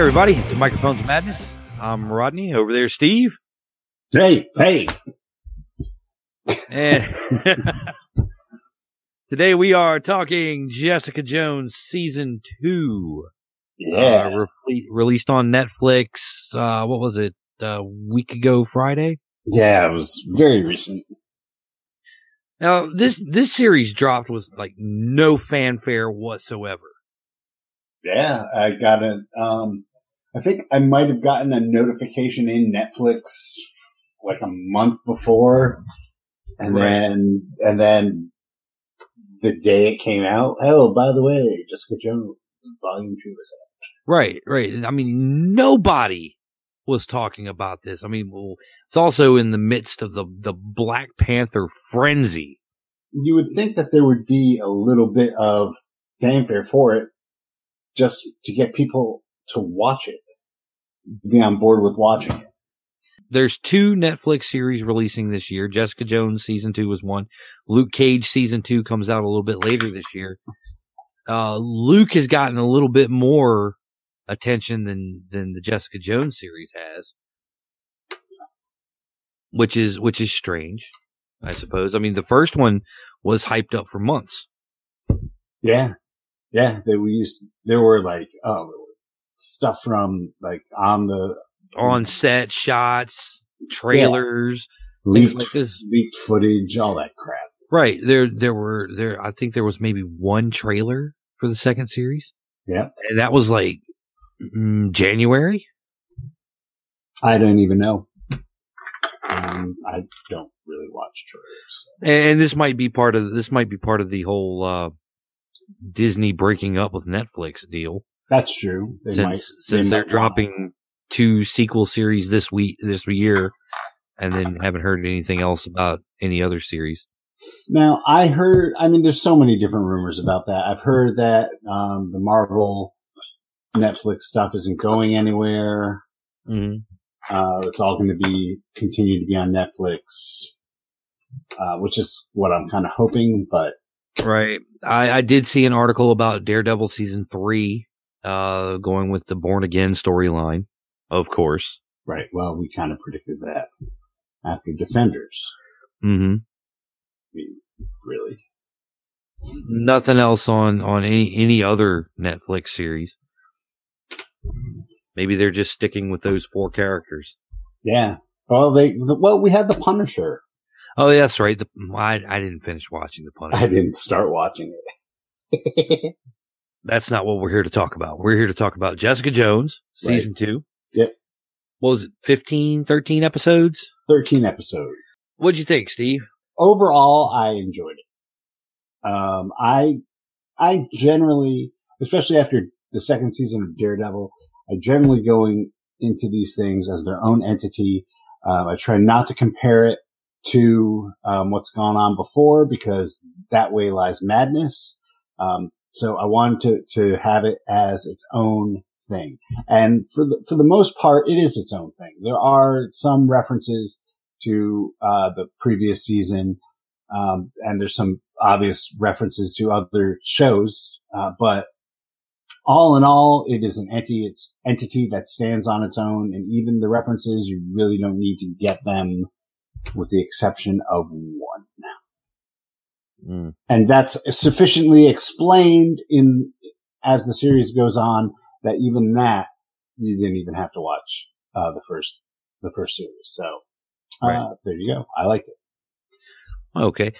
everybody, it's Microphones Madness. I'm Rodney. Over there, Steve. Hey, hey. And today we are talking Jessica Jones season two. Yeah. Uh, re- released on Netflix. Uh, what was it? A week ago Friday. yeah, it was very recent. Now this this series dropped with like no fanfare whatsoever. Yeah, I got it. Um, I think I might have gotten a notification in Netflix like a month before, and Right. then and then the day it came out. Oh, by the way, Jessica Jones Volume Two is out. Right, right. I mean, nobody was talking about this. I mean, well, it's also in the midst of the the Black Panther frenzy. You would think that there would be a little bit of fanfare for it, just to get people to watch it, be on board with watching it. There's two Netflix series releasing this year. Jessica Jones season two was one. Luke Cage season two comes out a little bit later this year. Uh, Luke has gotten a little bit more attention than than the Jessica Jones series has, which is which is strange, I suppose. I mean, the first one was hyped up for months. Yeah. Yeah. They we used, there were like, oh, stuff from like on the on set shots, trailers, things leaked, like this. leaked footage, all that crap. Right. There there were there I think there was maybe one trailer for the second series. Yeah. And that was like mm, January. I don't even know. Um, I don't really watch trailers. And this might be part of this might be part of the whole uh Disney breaking up with Netflix deal. That's true. They since might, since they want- dropping two sequel series this week this year and then haven't heard anything else about any other series. Now, I heard, I mean, there's so many different rumors about that. I've heard that, um, the Marvel Netflix stuff isn't going anywhere. Mm-hmm. Uh, it's all going to be, continue to be on Netflix, uh, which is what I'm kind of hoping, but Right. I, I did see an article about Daredevil season three, uh, going with the Born Again storyline, of course. right. Well, we kind of predicted that after Defenders. hmm I mean, really. Nothing else on, on any, any other Netflix series. Maybe they're just sticking with those four characters. Yeah. Well, they, well, we had The Punisher. Oh, yeah, that's right. The, I, I didn't finish watching The Punisher. I didn't start watching it. That's not what we're here to talk about. We're here to talk about Jessica Jones, Right. season two. Yep. What was it, 15, 13 episodes? 13 episodes. What'd you think, Steve? overall, I enjoyed it. Um, I, I generally, especially after the second season of Daredevil, I generally going into these things as their own entity. Um, I try not to compare it to, um, what's gone on before because that way lies madness. Um, so I wanted to, to have it as its own thing. And for the, for the most part, it is its own thing. There are some references to uh, the previous season, um, and there's some obvious references to other shows. Uh, but all in all, it is an entity. It's entity that stands on its own, and even the references you really don't need to get them, with the exception of one. Mm. And that's sufficiently explained in as the series goes on that even that you didn't even have to watch uh, the first the first series. So uh, Right. there you go. I liked it. Okay.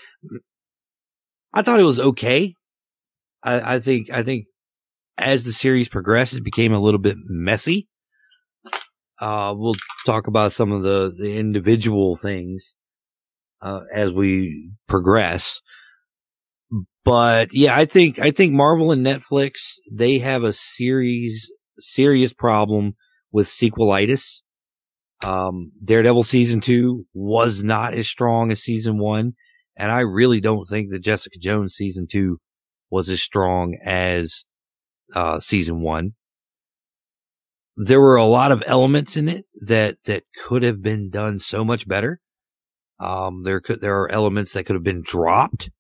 I thought it was okay. I, I think, I think as the series progressed, it became a little bit messy. Uh, we'll talk about some of the, the individual things, uh, as we progress. But yeah, I think, I think Marvel and Netflix, they have a series, serious problem with sequelitis. Um, Daredevil season two was not as strong as season one. And I really don't think that Jessica Jones season two was as strong as, uh, season one. There were a lot of elements in it that, that could have been done so much better. Um, there could, there are elements that could have been dropped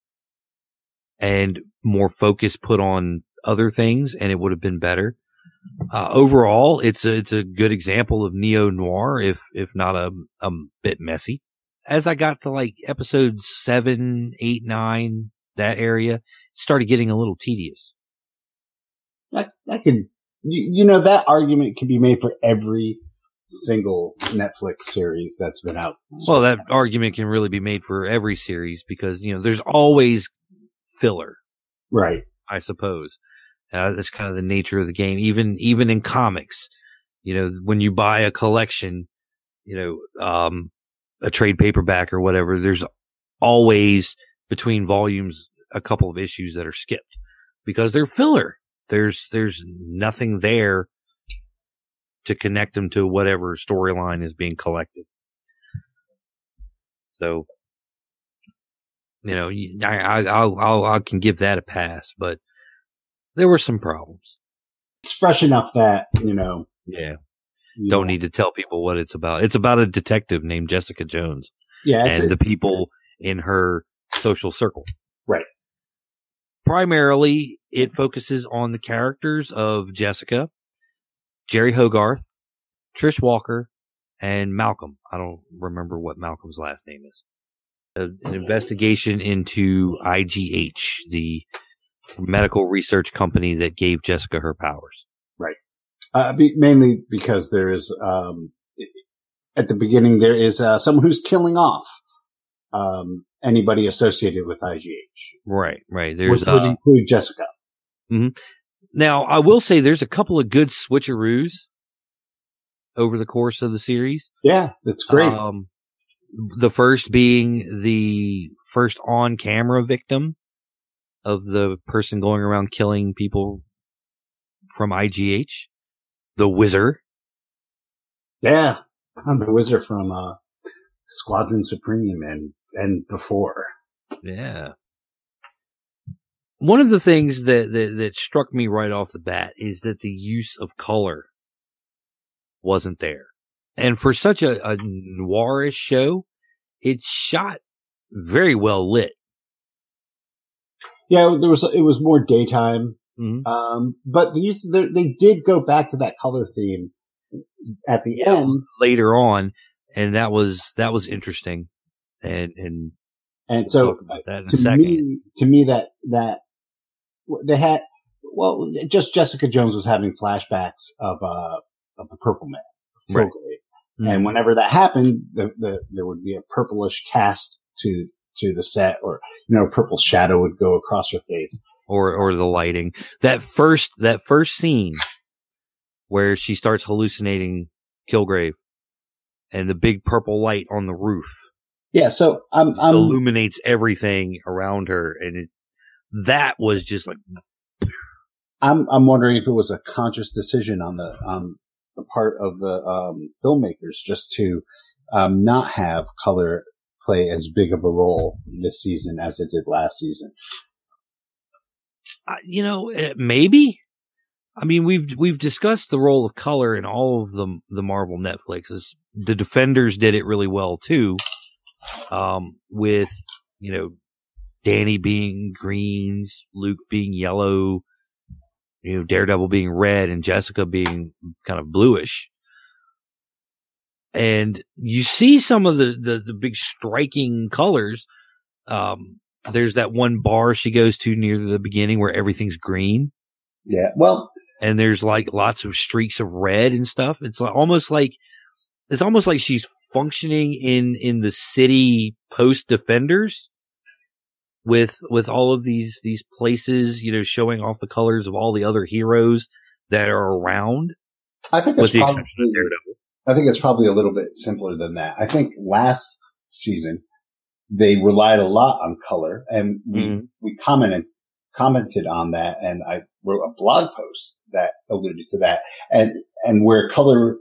and more focus put on other things and it would have been better. Uh, overall, it's a, it's a good example of neo noir, if if not a a bit messy. As I got to like episodes seven, eight, nine, that area, it started getting a little tedious. I, I can, you, you know, that argument can be made for every single Netflix series that's been out. Well, that argument can really be made for every series because you know there's always filler, right? I suppose. Uh, that's kind of the nature of the game. Even even in comics, you know, when you buy a collection, you know, um, a trade paperback or whatever, there's always between volumes a couple of issues that are skipped because they're filler. There's there's nothing there to connect them to whatever storyline is being collected. So, you know, I, I, I'll, I'll, I can give that a pass, but there were some problems. It's fresh enough that, you know. Yeah. Don't need to tell people what it's about. It's about a detective named Jessica Jones. Yeah. And the people in her social circle. Right. Primarily, it focuses on the characters of Jessica, Jeri Hogarth, Trish Walker, and Malcolm. I don't remember what Malcolm's last name is. A, an investigation into IGH, the medical research company that gave Jessica her powers. Right. Uh, be, mainly because there is, um, at the beginning, there is uh, someone who's killing off um, anybody associated with IGH. Right, right. There's which would uh, include Jessica. Mm-hmm. Now, I will say there's a couple of good switcheroos over the course of the series. Yeah, that's great. Um, the first being the first on camera victim of the person going around killing people from IGH, the wizard. Yeah, I'm the wizard from uh, Squadron Supreme and and before. Yeah. One of the things that, that, that struck me right off the bat is that the use of color wasn't there. And for such a, a noirish show, it's shot very well lit. Yeah, there was it was more daytime, Mhm. um, but the use they, they did go back to that color theme at the end, Later on, and that was that was interesting. And and and we'll so talk about that in a to second. me, to me that that they had well, just Jessica Jones was having flashbacks of uh of the Purple Man, Right. Mhm. and whenever that happened, the, the there would be a purplish cast to to the set, or you know, a purple shadow would go across her face. or or the lighting. That first that first scene where she starts hallucinating Kilgrave and the big purple light on the roof Yeah, so I'm I'm illuminates everything around her and it that was just like I'm I'm wondering if it was a conscious decision on the on the part of the um, filmmakers just to um, not have color play as big of a role this season as it did last season. I- you know eh, maybe I mean we've we've discussed the role of color in all of the the Marvel Netflixes. The Defenders did it really well too. Um with you know Danny being greens, Luke being yellow, you know, Daredevil being red and Jessica being kind of bluish. And you see some of the, the, the big striking colors. Um, there's that one bar she goes to near the beginning where everything's green Yeah, well, and there's like lots of streaks of red and stuff. It's almost like, it's almost like she's functioning in, in the city post defenders with, with all of these, these places, you know, showing off the colors of all the other heroes that are around I think with it's the probably exception of Daredevil. I think it's probably a little bit simpler than that. I think last season they relied a lot on color, and we Mhm. we commented commented on that, and I wrote a blog post that alluded to that, and and where color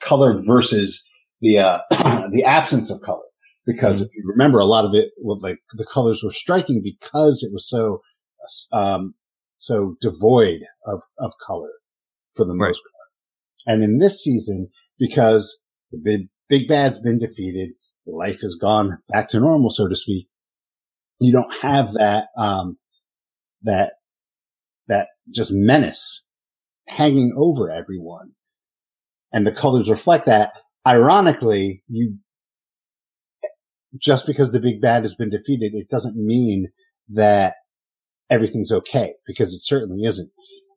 color versus the uh, the absence of color. Because if you remember, a lot of it, well, like the colors were striking because it was so um, so devoid of of color for the Right. most part. And in this season, because the big, big bad's been defeated, life has gone back to normal, so to speak. You don't have that, um, that, that just menace hanging over everyone. And the colors reflect that. Ironically, you, just because the big bad has been defeated, it doesn't mean that everything's okay because it certainly isn't.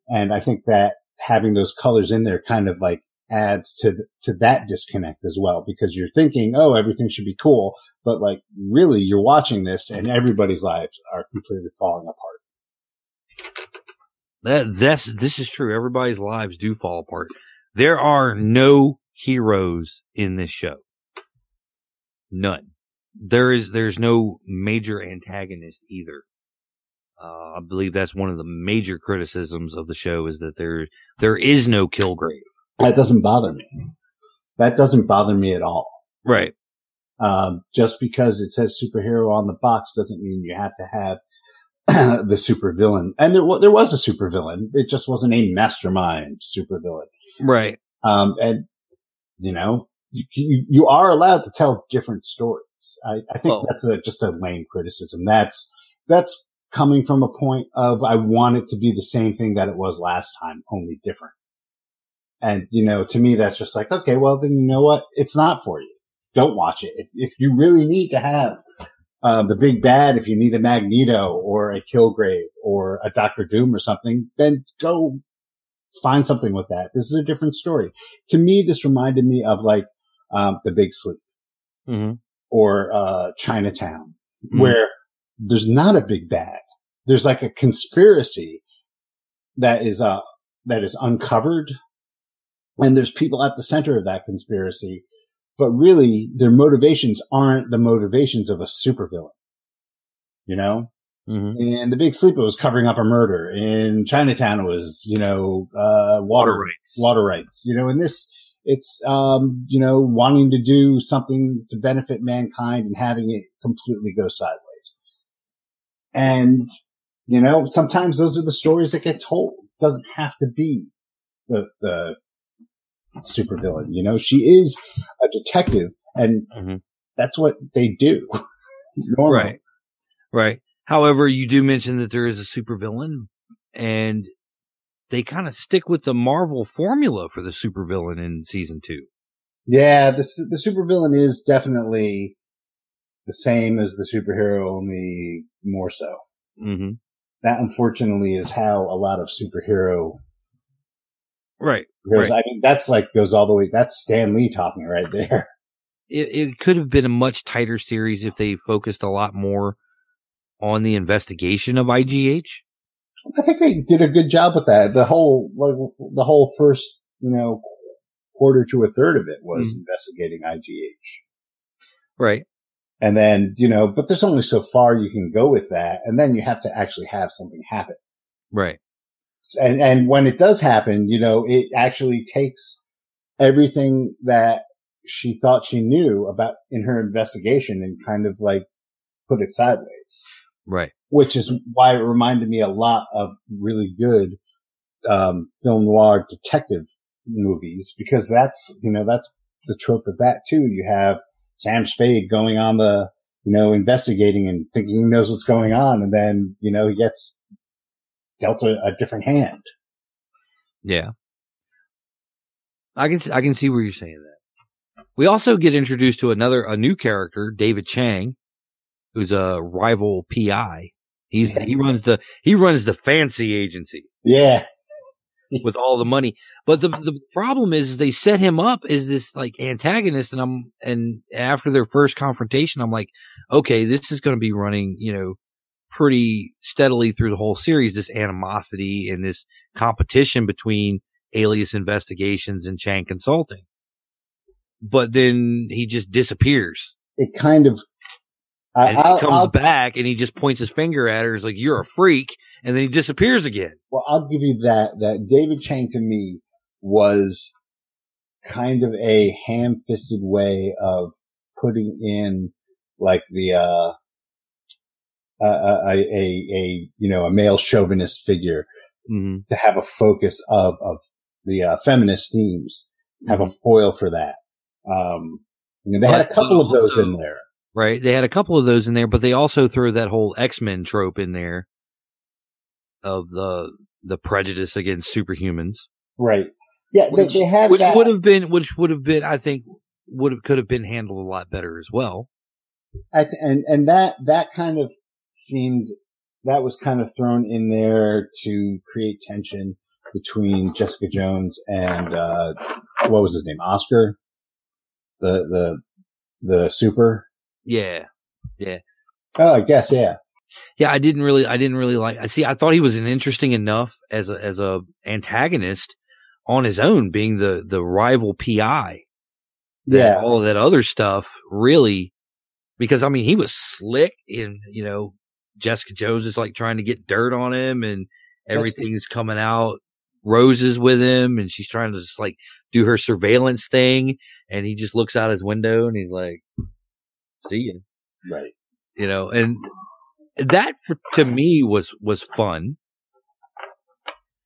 And I think that having those colors in there kind of like adds to to that disconnect as well because you're thinking, oh, everything should be cool, but like really you're watching this and everybody's lives are completely falling apart. That that's this is true. Everybody's lives do fall apart. There are no heroes in this show. None. There is there's no major antagonist either. Uh, I believe that's one of the major criticisms of the show is that there there is no Kilgrave. That doesn't bother me. That doesn't bother me at all. Right. Um, just because it says superhero on the box doesn't mean you have to have the supervillain. And there, there was a supervillain. It just wasn't a mastermind supervillain. Right. Um, and you know, you, you, you, are allowed to tell different stories. I, I think well, that's a, just a lame criticism. That's, that's coming from a point of I want it to be the same thing that it was last time, only different. And, you know, to me, that's just like, okay, well, then you know what? It's not for you. Don't watch it. If, if you really need to have uh, the big bad, if you need a Magneto or a Kilgrave or a Doctor Doom or something, then go find something with that. This is a different story. To me, this reminded me of like um, The Big Sleep mm-hmm. Or uh, Chinatown, mm-hmm. where there's not a big bad. There's like a conspiracy that is uh that is uncovered and there's people at the center of that conspiracy, but really their motivations aren't the motivations of a supervillain. You know? Mm-hmm. And the big sleeper was covering up a murder. In Chinatown it was, you know, uh, water, water rights, water rights, you know, and this, it's, um, you know, wanting to do something to benefit mankind and having it completely go sideways. And, you know, sometimes those are the stories that get told. It doesn't have to be the, the supervillain. You know, she is a detective, and mm-hmm. that's what they do. right, right. However, you do mention that there is a supervillain, and they kind of stick with the Marvel formula for the supervillain in season two. Yeah, the the supervillain is definitely the same as the superhero, only more so. Mm-hmm. That unfortunately is how a lot of superhero Right. Because right. I mean, that's like goes all the way. That's Stan Lee talking right there. It, it could have been a much tighter series if they focused a lot more on the investigation of IGH. I think they did a good job with that. The whole, like, the whole first, you know, quarter to a third of it was mm investigating IGH. Right. And then, you know, but there's only so far you can go with that. And then you have to actually have something happen. Right and and when it does happen, you know, it actually takes everything that she thought she knew about in her investigation and kind of like put it sideways. Right. Which is why it reminded me a lot of really good um, film noir detective movies because that's you know that's the trope of that too. You have Sam Spade going on the you know investigating and thinking he knows what's going on, and then you know he gets dealt a, a different hand. Yeah. I can I can see where you're saying that. We also get introduced to another a new character, David Chang, who's a rival PI. He's he runs the he runs the fancy agency. Yeah. with all the money. But the the problem is they set him up as this like antagonist and I'm and after their first confrontation I'm like, okay, this is going to be running, you know, pretty steadily through the whole series this animosity and this competition between Alias Investigations and Chang Consulting. But then he just disappears. It kind of. And he comes I'll, back and he just points his finger at her. He's like, "You're a freak," and then he disappears again. Well, I'll give you that. That David Chang to me was kind of a ham-fisted way of putting in like the uh a, a, a, you know, a male chauvinist figure mm-hmm. to have a focus of, of the uh, feminist themes, have mm-hmm. a foil for that. Um, you know, they but, had a couple of those in there. Right. They had a couple of those in there, but they also throw that whole X-Men trope in there of the, the prejudice against superhumans. Right. Yeah, which, they, they had which that. would have been, which would have been, I think, would have could have been handled a lot better as well. I th- and and that that kind of seemed that was kind of thrown in there to create tension between Jessica Jones and uh, what was his name, Oscar, the the the super. Yeah, yeah. Oh, I guess yeah. yeah. I didn't really, I didn't really like. I see. I thought he was an interesting enough as a as a antagonist on his own, being the the rival PI. Yeah. all of that other stuff really because I mean he was slick and you know Jessica Jones is like trying to get dirt on him and everything's coming out roses with him and she's trying to just like do her surveillance thing and he just looks out his window and he's like see you Right. you know and that for, to me was was fun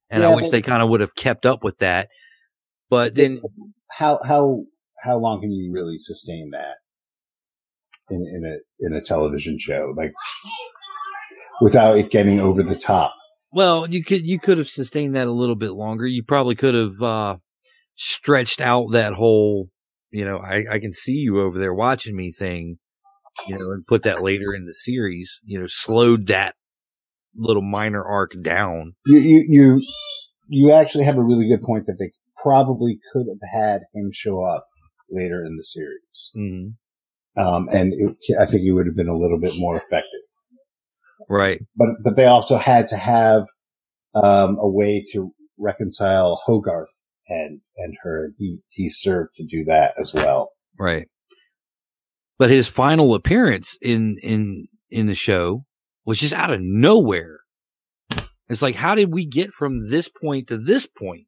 and I wish they kind of would have kept up with that but then How how how long can you really sustain that in in a in a television show like without it getting over the top? Well, you could you could have sustained that a little bit longer. You probably could have uh, stretched out that whole, you know, I, I can see you over there watching me thing, you know, and put that later in the series. You know, slowed that little minor arc down. You you you you actually have a really good point that they probably could have had him show up later in the series, Mm-hmm. um, and it, I think it would have been a little bit more effective. Right. But but they also had to have um, a way to reconcile Hogarth and and her. He he served to do that as well. Right. But his final appearance in in in the show was just out of nowhere. It's like, how did we get from this point to this point?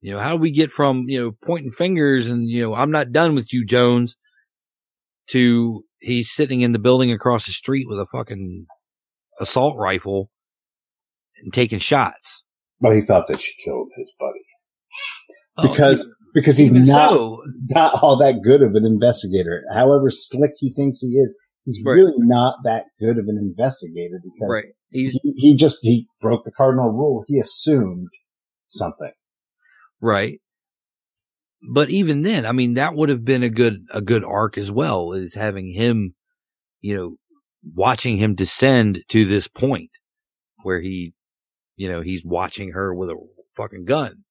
You know, how do we get from you know pointing fingers and you know I'm not done with you, Jones, to he's sitting in the building across the street with a fucking assault rifle and taking shots But he thought that she killed his buddy Oh, because because he's not so, not all that good of an investigator. However slick he thinks he is, he's Right. really not that good of an investigator because right. He, he just he broke the cardinal rule. He assumed something. Right. But even then, I mean, that would have been a good, a good arc as well, is having him, you know, watching him descend to this point where he, you know, he's watching her with a fucking gun.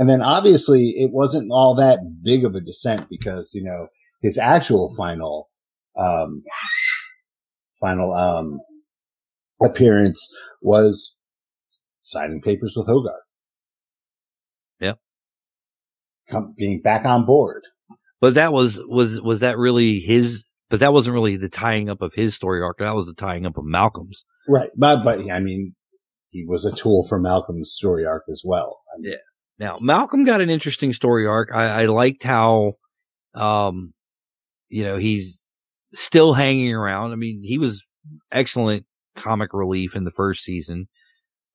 And then obviously it wasn't all that big of a descent because, you know, his actual final, um, final, um, appearance was signing papers with Hogarth. Yeah. Come, being back on board. But that was, was, was that really his, but that wasn't really the tying up of his story arc. That was the tying up of Malcolm's. Right. But, but I mean, he was a tool for Malcolm's story arc as well. I mean, Yeah. Now, Malcolm got an interesting story arc. I, I liked how, um, you know, he's still hanging around. I mean, he was excellent comic relief in the first season.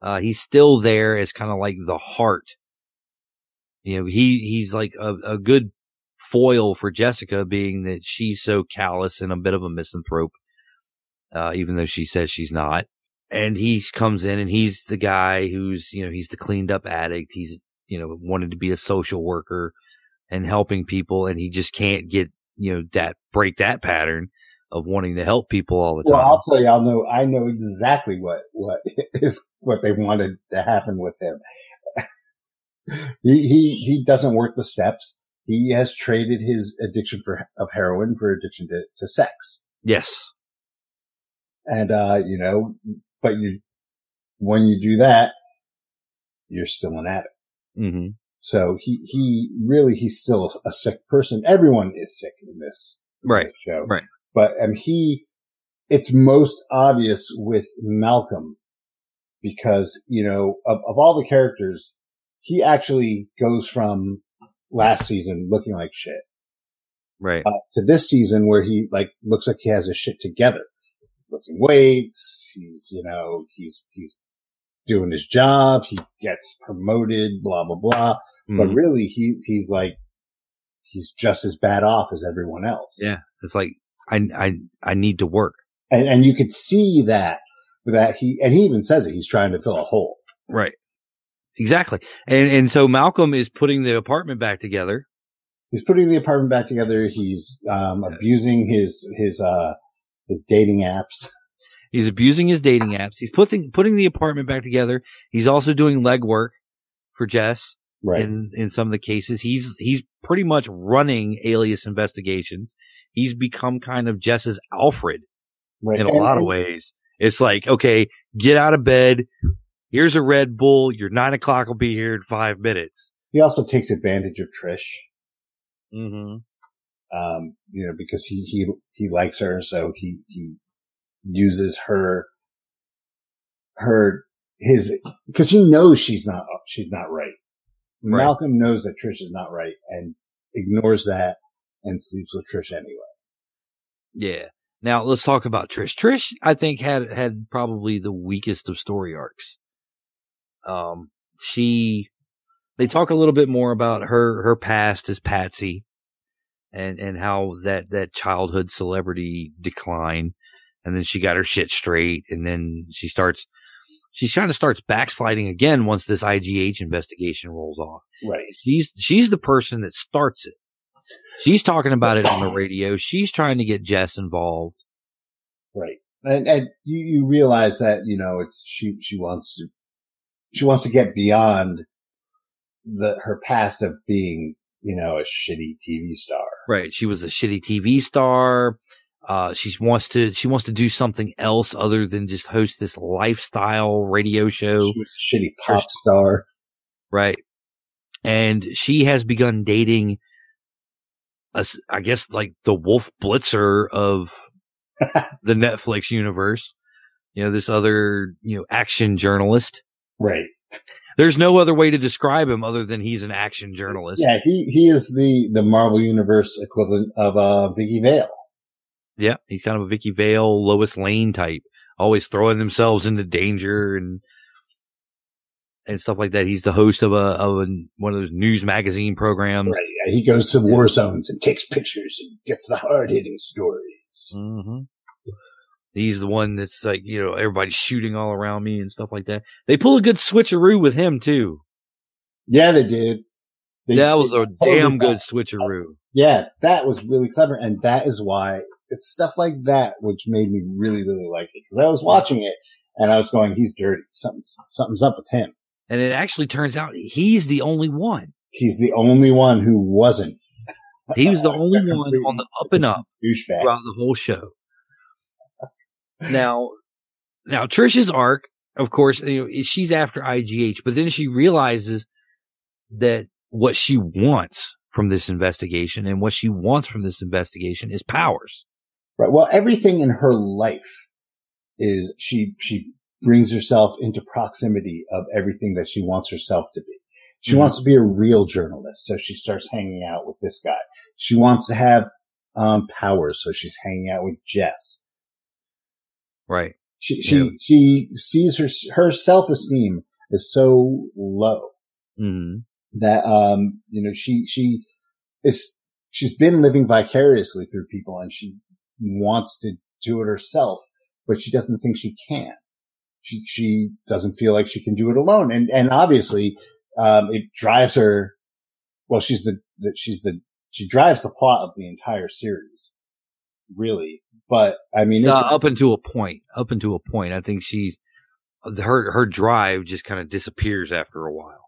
Uh, he's still there as kind of like the heart. You know, he, he's like a, a good foil for Jessica being that she's so callous and a bit of a misanthrope. Uh, even though she says she's not. And he comes in and he's the guy who's, you know, he's the cleaned up addict. He's, you know, wanted to be a social worker and helping people. And he just can't get, you know, that break that pattern of wanting to help people all the Well, time. Well, I'll tell you, I'll know, I know exactly what, what is, what they wanted to happen with him. he, he, he doesn't work the steps. He has traded his addiction for, of heroin for addiction to, to sex. yes. And, uh, you know, but you, when you do that, you're still an addict. Hmm So he, he really, he's still a, a sick person. Everyone is sick in this Right. show. Right. But and he, it's most obvious with Malcolm because, you know, of, of all the characters, he actually goes from last season looking like shit Right. uh, to this season where he like looks like he has his shit together. He's lifting weights. He's, you know, he's, he's doing his job. He gets promoted, blah, blah, blah. But Mhm. really he, he's like, he's just as bad off as everyone else. Yeah. It's like, I, I, I need to work. and and you could see that that he and he even says it. He's trying to fill a hole. Right. Exactly. And and so Malcolm is putting the apartment back together. He's putting the apartment back together. He's um, abusing his his uh his dating apps. He's abusing his dating apps. He's putting putting the apartment back together. He's also doing legwork for Jess. Right. In in some of the cases, he's he's pretty much running Alias investigations. He's become kind of Jess's Alfred right. in a And- lot of ways. It's like, okay, get out of bed. Here's a Red Bull. Your nine o'clock will be here in five minutes. He also takes advantage of Trish. Mm-hmm. um, you know, because he, he, he likes her. So he, he uses her, her, his, cause he knows she's not, she's not right. Right. Malcolm knows that Trish is not right and ignores that and sleeps with Trish anyway. Yeah. Now let's talk about Trish. Trish, I think had had probably the weakest of story arcs. Um, she, they talk a little bit more about her her past as Patsy, and and how that that childhood celebrity decline, and then she got her shit straight, and then she starts. She kind of starts backsliding again once this IGH investigation rolls off. Right. She's she's the person that starts it. She's talking about it on the radio. She's trying to get Jess involved. Right. And, and you, you realize that, you know, it's, she, she wants to, she wants to get beyond the, her past of being, you know, a shitty TV star. Right. She was a shitty TV star. Uh, she wants to she wants to do something else other than just host this lifestyle radio show. She a shitty pop star. Right. And she has begun dating, a I guess, like the Wolf Blitzer of the Netflix universe. You know, this other, you know, action journalist. Right. There's no other way to describe him other than he's an action journalist. Yeah, he, he is the, the Marvel Universe equivalent of, uh, Vicki Vale. Yeah. He's kind of a Vicki Vale, Lois Lane type, always throwing themselves into danger and, and stuff like that. He's the host of a, of a, one of those news magazine programs. Right. Yeah, he goes to war zones and takes pictures and gets the hard hitting stories. Mm-hmm. He's the one that's like, you know, everybody's shooting all around me and stuff like that. They pull a good switcheroo with him too. Yeah, they did. They- that was a damn good switcheroo. Yeah, that was really clever. And that is why it's stuff like that which made me really, really like it. Cause I was watching it and I was going, he's dirty. Something's, something's up with him. And it actually turns out he's the only one. He's the only one who wasn't He was the only one on the up and up douchebag. throughout the whole show. Now, now Trisha's arc, of course, you know, she's after IGH, but then she realizes that what she wants from this investigation and what she wants from this investigation is powers. Right. Well, everything in her life is she, she brings herself into proximity of everything that she wants herself to be. She Mhm. wants to be a real journalist. So she starts hanging out with this guy. She wants to have, um, powers. So she's hanging out with Jess. Right. She, she, Yeah. she sees her, her self-esteem is so low hmm that, um, you know, she, she is, she's been living vicariously through people and she wants to do it herself, but she doesn't think she can. She, she doesn't feel like she can do it alone. And, and obviously, um, it drives her, well, she's the, that she's the, she drives the plot of the entire series. Really. But I mean, Uh, up until a point, up until a point, I think she's her her drive just kind of disappears after a while,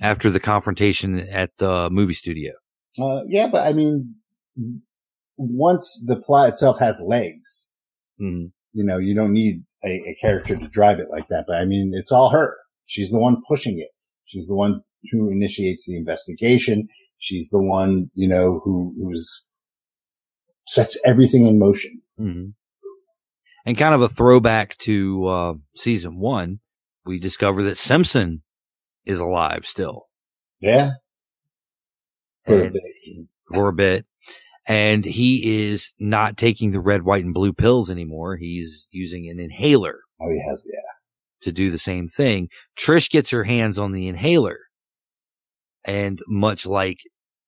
after the confrontation at the movie studio. uh, yeah, but I mean, once the plot itself has legs, hmm you know, you don't need a, a character to drive it like that. But I mean, it's all her. She's the one pushing it. She's the one who initiates the investigation. She's the one, you know, who, who's sets everything in motion. hmm And kind of a throwback to uh, season one, we discover that Simpson is alive still Yeah. For a bit. for a bit. And he is not taking the red, white, and blue pills anymore. He's using an inhaler. Oh, he has, yeah. to do the same thing. Trish gets her hands on the inhaler. And much like,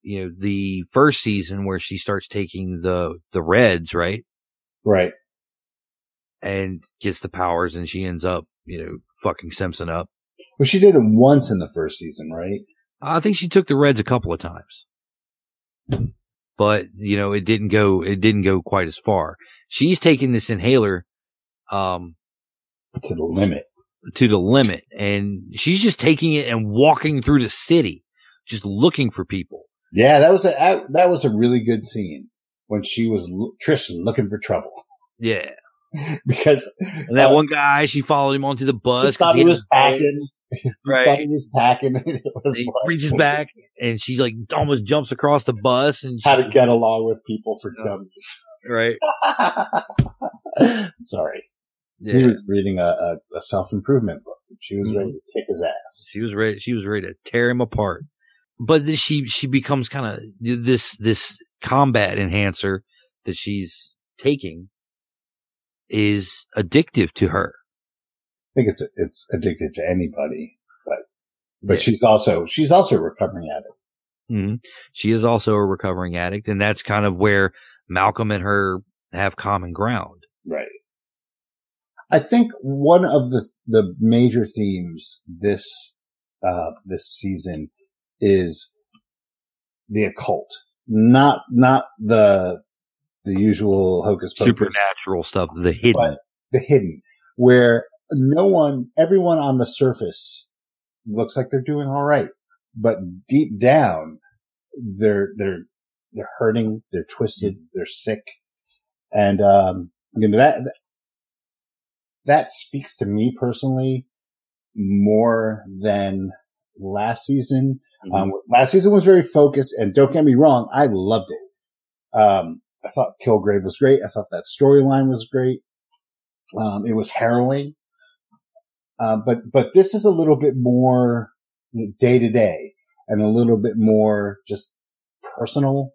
you know, the first season where she starts taking the, the reds, right? Right. And gets the powers and she ends up, you know, fucking Simpson up. Well, she did it once in the first season, right? I think she took the Reds a couple of times, but you know, it didn't go, it didn't go quite as far. She's taking this inhaler, um, To the limit. to the limit and she's just taking it and walking through the city, just looking for people. Yeah, that was a that was a really good scene when she was Tristan looking for trouble Yeah. because And that Uh, one guy, she followed him onto the bus. she thought he had was packing. Right. thought he was packing. And it was He like, reaches back and she's like almost jumps across the bus and she, how to get along with people for dummies. right. Sorry, Yeah. he was reading a, a, a self improvement book. and She was ready mm-hmm. to kick his ass. She was ready. She was ready to tear him apart. But then she she becomes kind of this this combat enhancer that she's taking is addictive to her. I think it's it's addicted to anybody, but but Yeah. she's also she's also a recovering addict. Mhm. She is also a recovering addict, and that's kind of where Malcolm and her have common ground. Right. I think one of the the major themes this uh, this season is the occult, not not the the usual hocus pocus, Supernatural stuff, the hidden. but the hidden, where no one, everyone on the surface looks like they're doing all right, but deep down, they're they're they're hurting, they're twisted, they're sick, and um, you know that that speaks to me personally more than last season. Um, last season was very focused, and don't get me wrong, I loved it. Um, I thought Kilgrave was great. I thought that storyline was great. Um, it was harrowing. Uh, but, but this is a little bit more day to day and a little bit more just personal,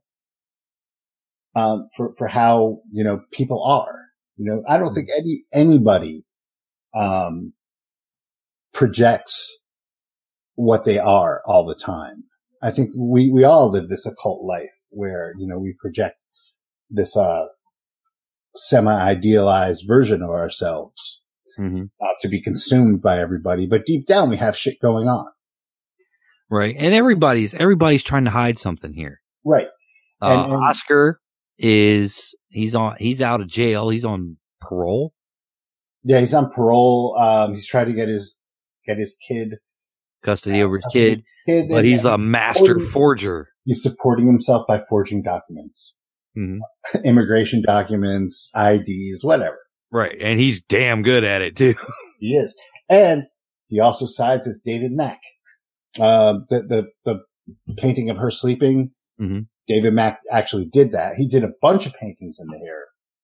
um, for, for how, you know, people are. You know, I don't think any, anybody, um, projects what they are all the time. I think we, we all live this occult life where, you know, we project this, uh, semi-idealized version of ourselves Mhm. uh, to be consumed by everybody, but deep down we have shit going on. Right. And everybody's everybody's trying to hide something here. Right. Uh, And- and- Oscar is he's on he's out of jail. He's on parole. Yeah, he's on parole. Um, he's trying to get his get his kid, Custody over his kid, kid, but he's a master Forging- forger. he's supporting himself by forging documents, Mhm. immigration documents, IDs, whatever. Right. And he's damn good at it too. He is, and he also sides as David Mack. Um, the the the painting of her sleeping. Mhm. David Mack actually did that. He did a bunch of paintings in the hair.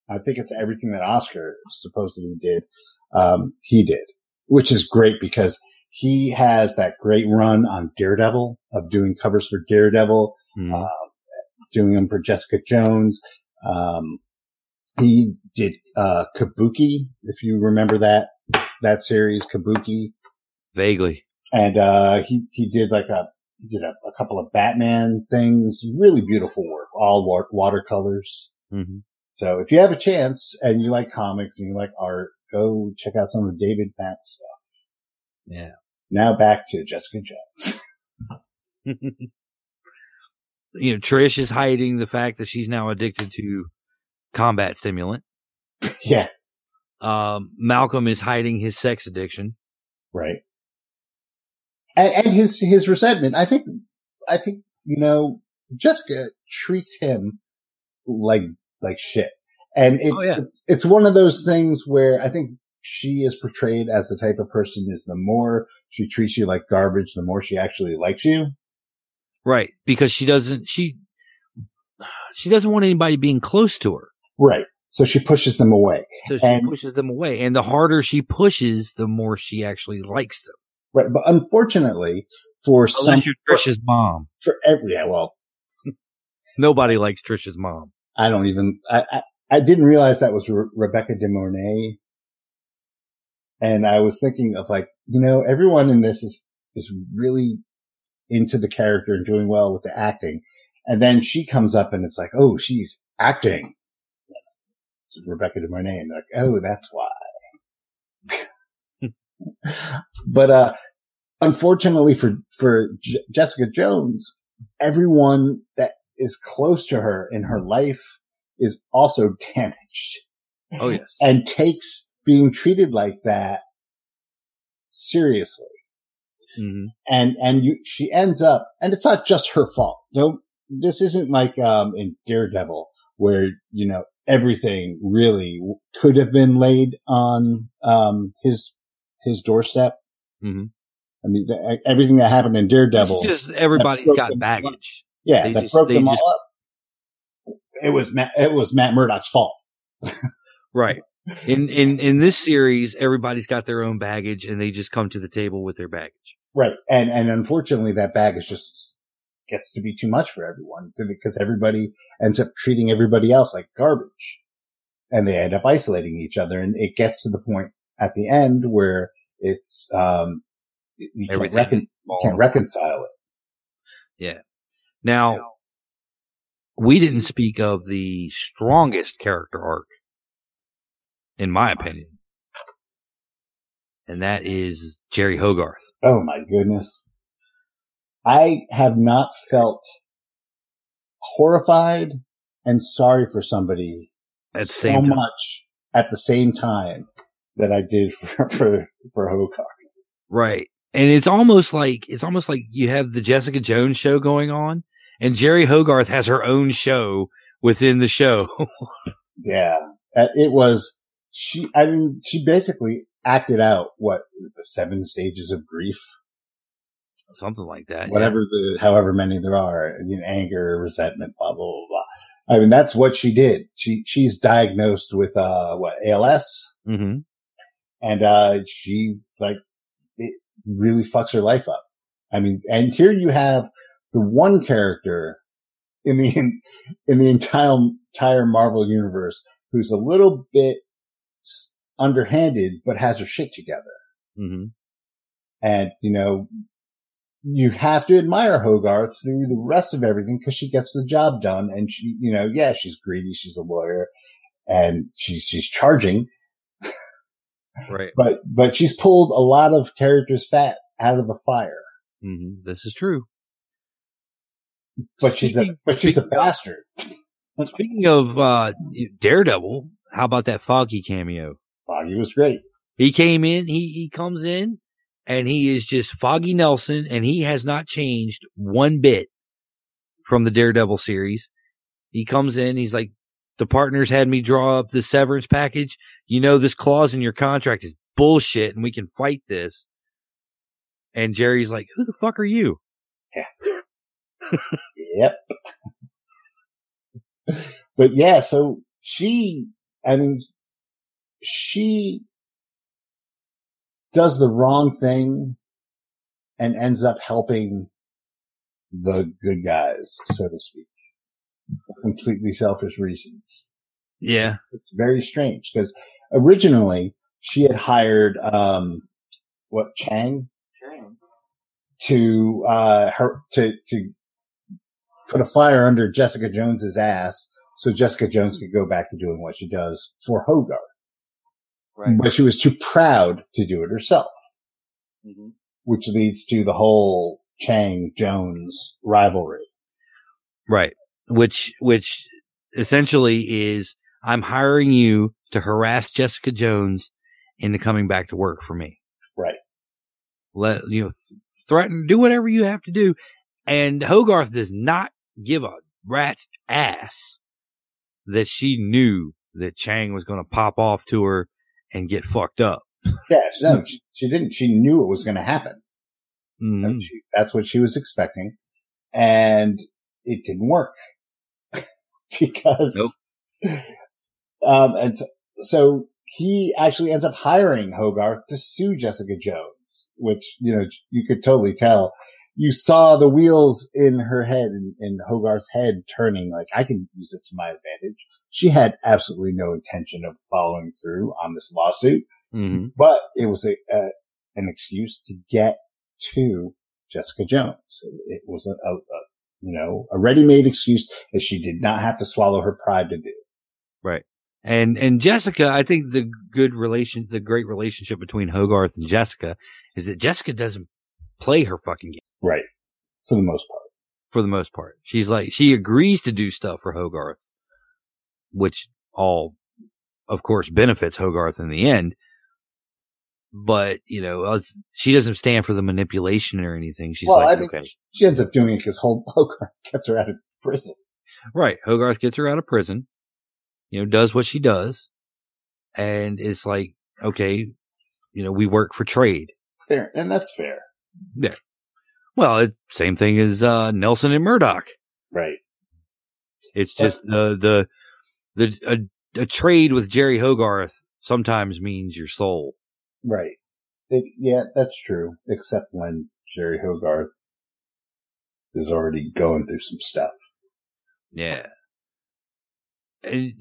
I think it's everything that Oscar supposedly did. Um, he did, which is great because he has that great run on Daredevil of doing covers for Daredevil, Mhm. uh, doing them for Jessica Jones. Um, he did, uh, Kabuki, if you remember that, that series, Kabuki. Vaguely. And, uh, he, he did like a, he did a, a couple of Batman things, really beautiful work, all wa- watercolors. hmm So if you have a chance and you like comics and you like art, go check out some of David Mack's stuff. Yeah. Now back to Jessica Jones. you know, Trish is hiding the fact that she's now addicted to combat stimulant. yeah, Um, Malcolm is hiding his sex addiction. right. And, and his his resentment. I think I think you know Jessica treats him like like shit, and it's Oh, yeah. it's, it's one of those things where I think she is portrayed as the type of person is the more she treats you like garbage, the more she actually likes you. Right. Because she doesn't, she, she doesn't want anybody being close to her. Right. So she pushes them away. So she And- pushes them away. And the harder she pushes, the more she actually likes them. Right. But unfortunately, for some, Unless you're Trisha's mom. for every, yeah, well, Nobody likes Trisha's mom. I don't even, I, I, I didn't realize that was Re- Rebecca De Mornay. And I was thinking of like, you know, everyone in this is, is really into the character and doing well with the acting. And then she comes up and it's like, oh, she's acting. Rebecca De Mornay. And like, oh, that's why. but, uh, unfortunately for for J- Jessica Jones, everyone that is close to her in her life is also damaged. Oh yes. and takes being treated like that seriously. hmm And and you, she ends up, and it's not just her fault. No, this isn't like um in Daredevil where you know everything really could have been laid on um his his doorstep. hmm I mean, the, everything that happened in Daredevil, It's just everybody's got baggage. yeah, they that just- broke them just- all up. It was Matt, it was Matt Murdock's fault. Right. In in in this series, everybody's got their own baggage, and they just come to the table with their baggage. Right. And, and unfortunately that baggage just gets to be too much for everyone because everybody ends up treating everybody else like garbage and they end up isolating each other. And it gets to the point at the end where it's, um, you can't, recon- you can't reconcile it. Yeah. Now, we didn't speak of the strongest character arc, in my opinion, and that is Jeri Hogarth. Oh my goodness. I have not felt horrified and sorry for somebody At so time. much at the same time that I did for, for, for Hogarth. Right. And it's almost like it's almost like you have the Jessica Jones show going on and Jeri Hogarth has her own show within the show. Yeah, Uh, it was. She, I mean, she basically acted out what the seven stages of grief, Something like that. whatever the, however many there are, you know, anger, resentment, blah blah blah. blah. I mean, that's what she did. She she's diagnosed with uh what ALS, Yeah. hmm and uh she like it really fucks her life up. I mean, and here you have the one character in the in the entire entire Marvel universe who's a little bit underhanded but has her shit together. hmm And you know, you have to admire Hogarth through the rest of everything because she gets the job done. And she, you know, yeah, she's greedy, she's a lawyer, and she's she's charging, Right. but but she's pulled a lot of characters' fat out of the fire. hmm This is true. But she's a but she's a speaking of- bastard. Speaking of uh, Daredevil, how about that Foggy cameo? Foggy was great. He came in, he, he comes in, and he is just Foggy Nelson, and he has not changed one bit from the Daredevil series. He comes in, he's like, the partners had me draw up the severance package. You know, this clause in your contract is bullshit, and we can fight this. And Jeri's like, who the fuck are you? Yeah. Yep. but yeah, so she, I mean, she does the wrong thing and ends up helping the good guys, so to speak. For completely selfish reasons. Yeah. It's very strange because originally she had hired, um, what, Cheng? To, uh, her, to, to put a fire under Jessica Jones's ass so Jessica Jones could go back to doing what she does for Hogarth. But she was too proud to do it herself, Mm-hmm. which leads to the whole Cheng Jones rivalry. Right. Which, which essentially is I'm hiring you to harass Jessica Jones into coming back to work for me. Right. Let, you know, th- threaten, do whatever you have to do. And Hogarth does not give a rat's ass that she knew that Cheng was going to pop off to her and get fucked up. Yeah, no, she, she didn't. She knew it was going to happen. Mhm. And she, that's what she was expecting. And it didn't work because, Nope. um, and so, so he actually ends up hiring Hogarth to sue Jessica Jones, which, you know, you could totally tell. You saw the wheels in her head and in Hogarth's head turning like, I can use this to my advantage. She had absolutely no intention of following through on this lawsuit Mhm. but it was a, a an excuse to get to Jessica Jones. It, it was a, a, a you know a ready-made excuse that she did not have to swallow her pride to do. Right. And and Jessica, I think the good relation, the great relationship between Hogarth and Jessica is that Jessica doesn't play her fucking game Right. For the most part. for the most part. She's like, she agrees to do stuff for Hogarth, which all, of course, benefits Hogarth in the end. But, you know, she doesn't stand for the manipulation or anything. She's well, like, I mean, okay. she ends up doing it because Hogarth gets her out of prison. Right. Hogarth gets her out of prison, you know, does what she does, and it's like, okay, you know, we work for trade. Fair. And that's fair. Well, it, same thing as uh, Nelson and Murdock. Right. It's just the the the a, a trade with Jeri Hogarth sometimes means your soul. Right. It, yeah, that's true. Except when Jeri Hogarth is already going through some stuff. Yeah. And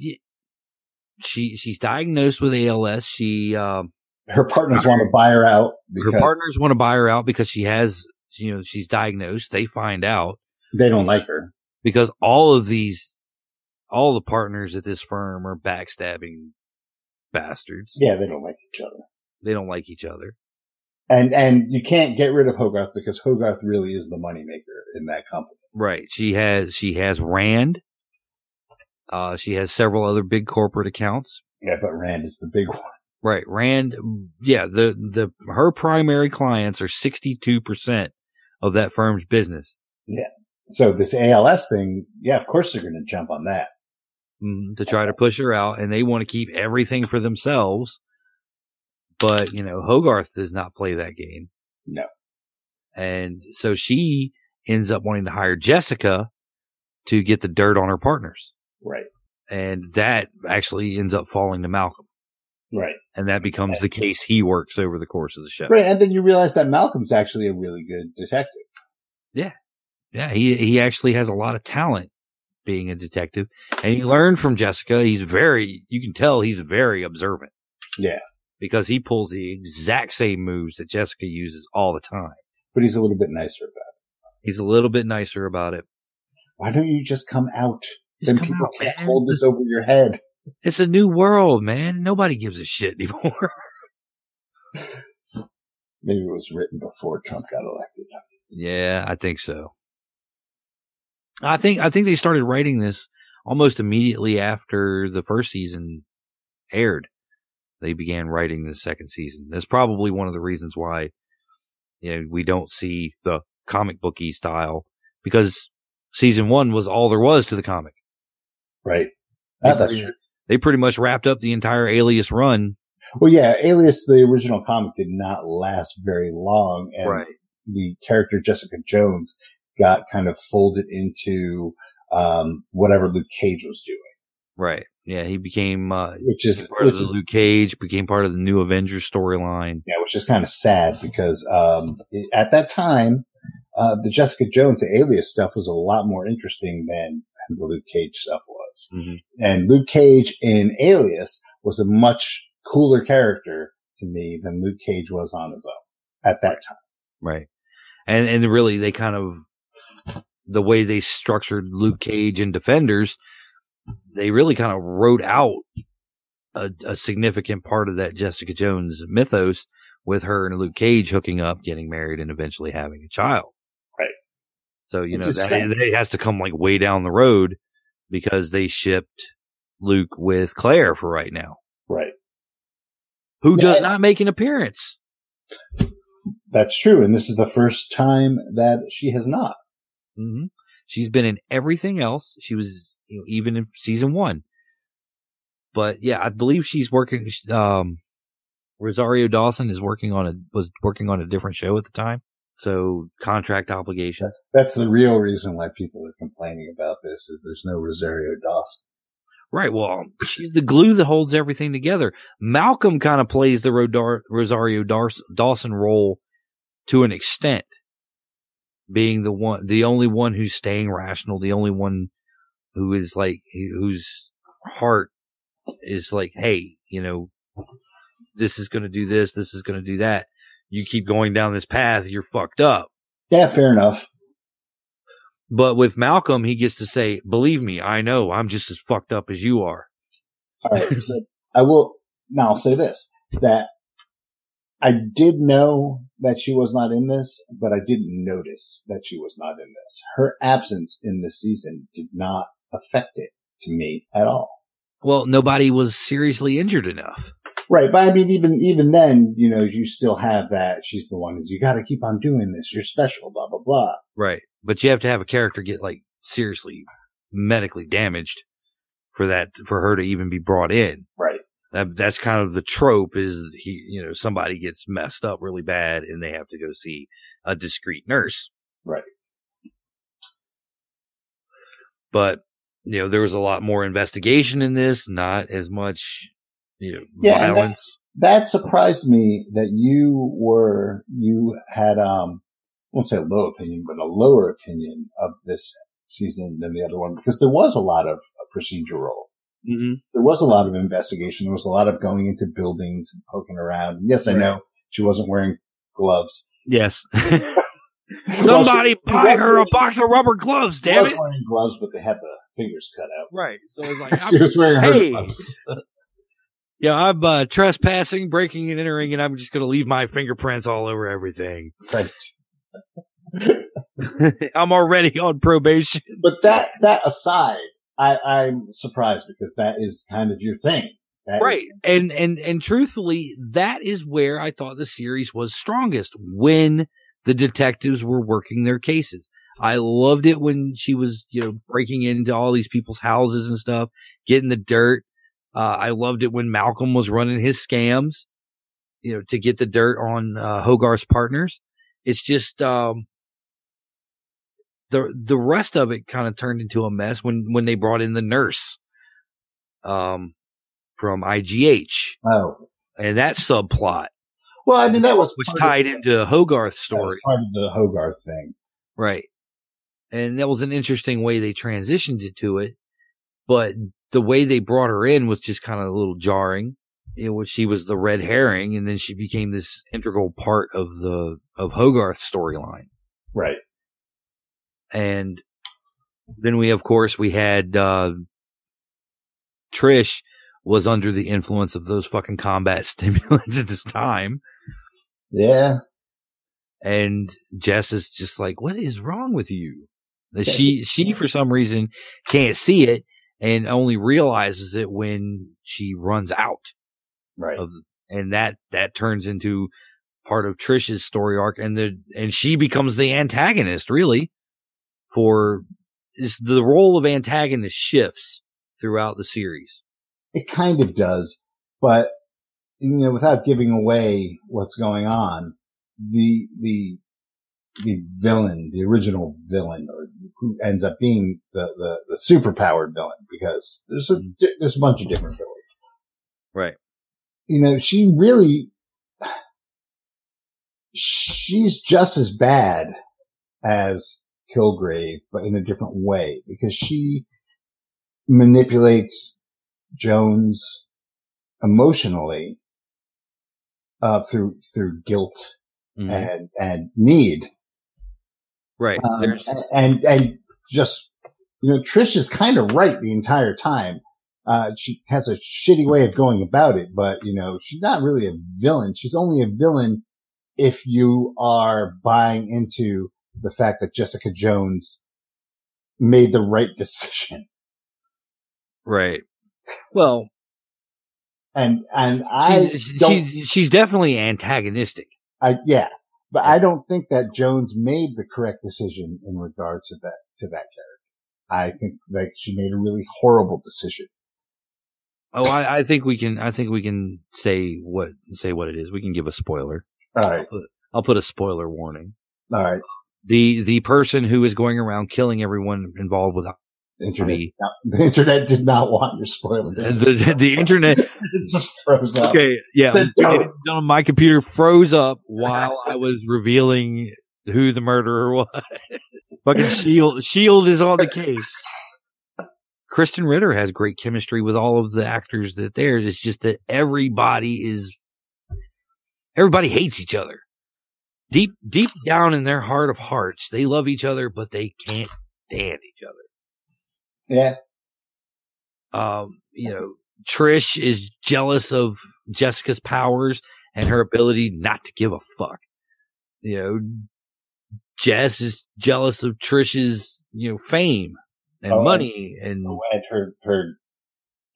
she she's diagnosed with ALS. She um Her partners want to buy her out her partners want to buy her out because she has you know she's diagnosed. They find out they don't like her. because all of these all the partners at this firm are backstabbing bastards. Yeah, they don't like each other. They don't like each other. And and you can't get rid of Hogarth because Hogarth really is the moneymaker in that company. Right. She has she has Rand. Uh she has several other big corporate accounts. Yeah, but Rand is the big one. Right. Rand yeah, the the her primary clients are 62% of that firm's business. Yeah. So this ALS thing, yeah, of course they're going to jump on that. mm, to try to push her out and they want to keep everything for themselves. But, you know, Hogarth does not play that game. No. And so she ends up wanting to hire Jessica to get the dirt on her partners. Right. And that actually ends up falling to Malcolm. Right. And that becomes the case he works over the course of the show. Right. And then you realize that Malcolm's actually a really good detective. Yeah, Yeah. he he actually has a lot of talent being a detective. And he learned from Jessica. He's very you can tell he's very observant. Yeah. Because he pulls the exact same moves that Jessica uses all the time. But he's a little bit nicer about it. He's a little bit nicer about it. Why don't you just come out? Just then people out, can't man. hold this over your head. It's a new world, man. Nobody gives a shit anymore. Maybe it was written before Trump got elected. yeah, I think so. I think I think they started writing this almost immediately after the first season aired. They began writing the second season. That's probably one of the reasons why you know we don't see the comic booky style because season one was all there was to the comic. Right. Ah, that's true. They pretty much wrapped up the entire Alias run. Well, yeah, Alias, the original comic did not last very long. And the character Jessica Jones got kind of folded into, um, whatever Luke Cage was doing, Right. Yeah, he became uh, which is, part which of the is, Luke Cage, became part of the new Avengers storyline. yeah, which is kind of sad because, um, it- at that time, uh, the Jessica Jones, the Alias stuff was a lot more interesting than the Luke Cage stuff was. Mhm. And Luke Cage in Alias was a much cooler character to me than Luke Cage was on his own at that time. Right. And and really they kind of the way they structured Luke Cage and Defenders, they really kind of wrote out a, a significant part of that Jessica Jones mythos with her and Luke Cage hooking up, getting married, and eventually having a child. Right. So you Which know that, that has to come like way down the road because they shipped Luke with Claire for right now, Right. who does Yeah. not make an appearance. That's true. And this is the first time that she has not. hmm She's been in everything else. She was you know, even in season one. But yeah, I believe she's working. Um, Rosario Dawson is working on a was working on a different show at the time, so contract obligation. That's the real reason why people are complaining about this is there's no Rosario Dawson. Right. Well, she's the glue that holds everything together. Malcolm kind of plays the Rodar- Rosario Dars- Dawson role to an extent, being the one, the only one who's staying rational, the only one who is like, whose heart is like, hey, you know, this is going to do this, this is going to do that. You keep going down this path, you're fucked up. Yeah, fair enough. But with Malcolm, he gets to say, believe me, I know I'm just as fucked up as you are. All right. I will now I'll say this, that I did know that she was not in this, but I didn't notice that she was not in this. Her absence in this season did not affect it to me at all. Well, nobody was seriously injured enough. Right, but I mean, even even then, you know, you still have that. She's the one. who's, You got to keep on doing this. You're special. Blah blah blah. Right, but you have to have a character get like seriously medically damaged for that for her to even be brought in. Right. That that's kind of the trope is he you know somebody gets messed up really bad and they have to go see a discreet nurse. Right. But you know there was a lot more investigation in this, not as much you know Yeah, violence. That surprised me that you were you had um I won't say a low opinion, but a lower opinion of this season than the other one because there was a lot of procedural. hmm There was a lot of investigation. There was a lot of going into buildings and poking around. Yes, I know she wasn't wearing gloves. Yes. Somebody she- she buy her a box of rubber gloves, She damn was it! wearing gloves, but they had the fingers cut out. Right. So it's like, she was wearing her Hey. gloves. Yeah, I'm uh, trespassing, breaking and entering, and I'm just going to leave my fingerprints all over everything. Right. I'm already on probation. But that that aside, I, I'm surprised because that is kind of your thing. That is- Right. And, and, and truthfully, that is where I thought the series was strongest when the detectives were working their cases. I loved it when she was, you know, breaking into all these people's houses and stuff, getting the dirt. Uh, I loved it when Malcolm was running his scams, you know, to get the dirt on, uh, Hogarth's partners. It's just, um, the, the rest of it kind of turned into a mess when, when they brought in the nurse, um, from IGH oh, and that subplot, well, I mean that was which tied of, into Hogarth's story. part of the Hogarth thing. Right. And that was an interesting way they transitioned it to it. But the way they brought her in was just kind of a little jarring. You know, she was the red herring and then she became this integral part of the, of Hogarth's storyline. Right. And then we, of course, we had, uh, Trish was under the influence of those fucking combat stimulants at this time. Yeah. and Jess is just like, "What is wrong with you?" That she she for some reason can't see it and only realizes it when she runs out Right. of, and that that turns into part of Trish's story arc, and the and she becomes the antagonist really for is the role of antagonist shifts throughout the series. It kind of does, but you know, without giving away what's going on, the the the villain, the original villain, or who ends up being the the, the superpowered villain, because there's a there's a bunch of different villains. Right. You know, she really she's just as bad as Kilgrave, but in a different way because she manipulates Jones emotionally uh, through through guilt Mhm. and and need, Right. um, and, and and just you know Trish is kind of right the entire time. Uh, she has a shitty way of going about it, but you know she's not really a villain. She's only a villain if you are buying into the fact that Jessica Jones made the right decision. right. Well, And and I she's, don't she's she's definitely antagonistic. I yeah, but I don't think that Jones made the correct decision in regards to that to that character. I think like she made a really horrible decision. Oh, I, I think we can. I think we can say what say what it is. We can give a spoiler. All right, I'll put a spoiler warning. all right. The the person who is going around killing everyone involved with The internet, no, the internet did not want your spoiler. the the internet. it just froze up. Okay, yeah, it- my computer froze up while I was revealing who the murderer was. Fucking Shield Shield is on the case. Kristen Ritter has great chemistry with all of the actors that there. It's just that everybody is everybody hates each other. Deep deep down in their heart of hearts, they love each other, but they can't stand each other. Yeah, Um, you know, Trish is jealous of Jessica's powers and her ability not to give a fuck. You know, Jess is jealous of Trish's, you know, fame and Oh, money and And her her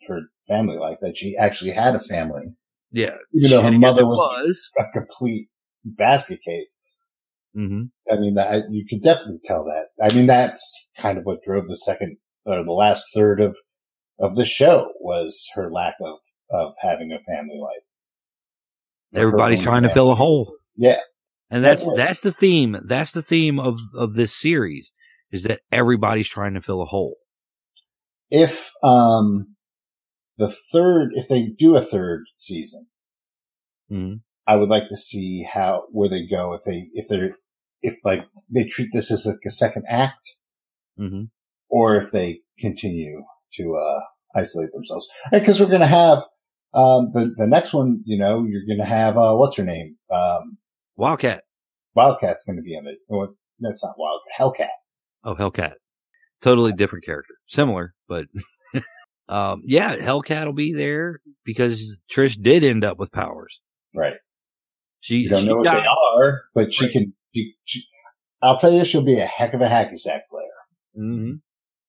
her family life that she actually had a family, yeah, even though her mother was, was. a complete basket case. hmm I mean, that you could definitely tell that. I mean, that's kind of what drove the second or the last third of of the show was her lack of of having a family life. Everybody's trying to family. fill a hole. Yeah. And that's That's that's the theme. That's the theme of of this series is that everybody's trying to fill a hole. If um the third, if they do a third season, hmm I would like to see how where they go if they if they're if like they treat this as like a second act hmm or if they continue to uh isolate themselves because we're going to have um the the next one you know you're going to have uh what's her name um Wildcat. Wildcat's going to be in it or that's not Wildcat Hellcat Oh, Hellcat. Totally different character. Similar, but um yeah, Hellcat will be there because Trish did end up with powers. right She you don't she know what got they are but she Right. can she, she, I'll tell you she'll be a heck of a hacky sack player hmm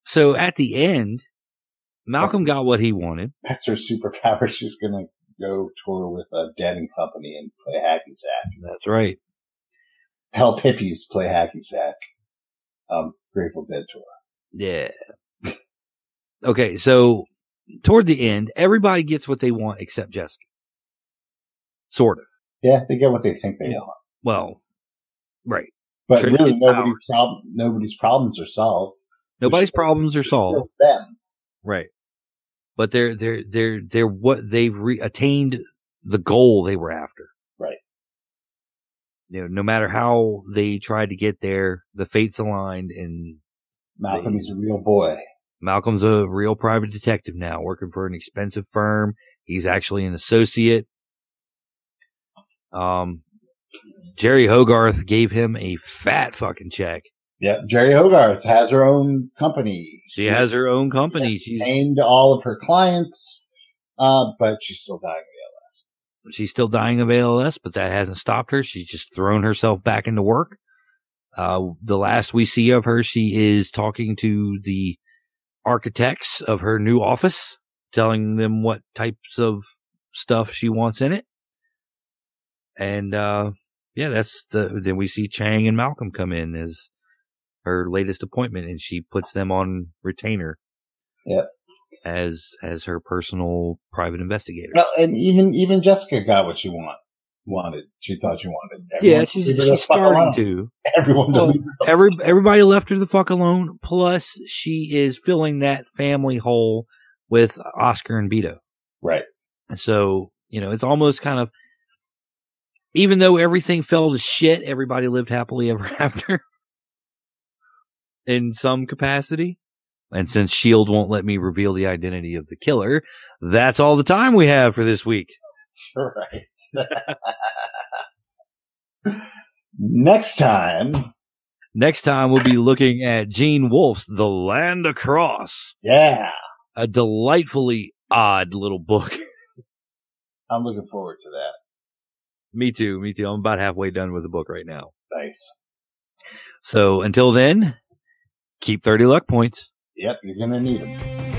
So at the end, Malcolm got what he wanted. that's her superpower she's going to go tour with uh, Dead and Company and play hacky sack That's right. help hippies play hacky sack. Um, Grateful Dead tour. Yeah. okay, so toward the end, everybody gets what they want except Jessica. Sort of. Yeah, they get what they think they Yeah. want, Well, right. but Trish really nobody's nobody's problems are solved. Nobody's problems are solved. them. Right. But they're they're they're they're what they've re- attained the goal they were after. Right. You know, no matter how they tried to get there, the fates aligned and Malcolm is a real boy. Malcolm's a real private detective now, working for an expensive firm. He's actually an associate. Um, Jeri Hogarth gave him a fat fucking check. Yep, Jeri Hogarth has her own company. She has her own company. She's named all of her clients, uh, but she's still dying of ALS. she's still dying of ALS, but that hasn't stopped her. She's just thrown herself back into work. Uh, the last we see of her, she is talking to the architects of her new office, telling them what types of stuff she wants in it. And, uh, yeah, that's the, then we see Cheng and Malcolm come in as her latest appointment and she puts them on retainer. Yep. As, as her personal private investigator. No, and even even Jessica got what she want wanted. She thought she wanted. yeah, Everyone she's, leave she's starting to. Everyone Well, oh, Every everybody left her the fuck alone. Plus, she is filling that family hole with Oscar and Beto. right. So you know, it's almost kind of even though everything fell to shit, everybody lived happily ever after in some capacity. And since Shield won't let me reveal the identity of the killer, that's all the time we have for this week. That's right. Next time, Next time we'll be looking at Gene Wolfe's The Land Across, yeah, a delightfully odd little book. I'm looking forward to that. Me too. Me too. I'm about halfway done with the book right now. Nice. So until then, keep 30 luck points. Yep, you're gonna need them.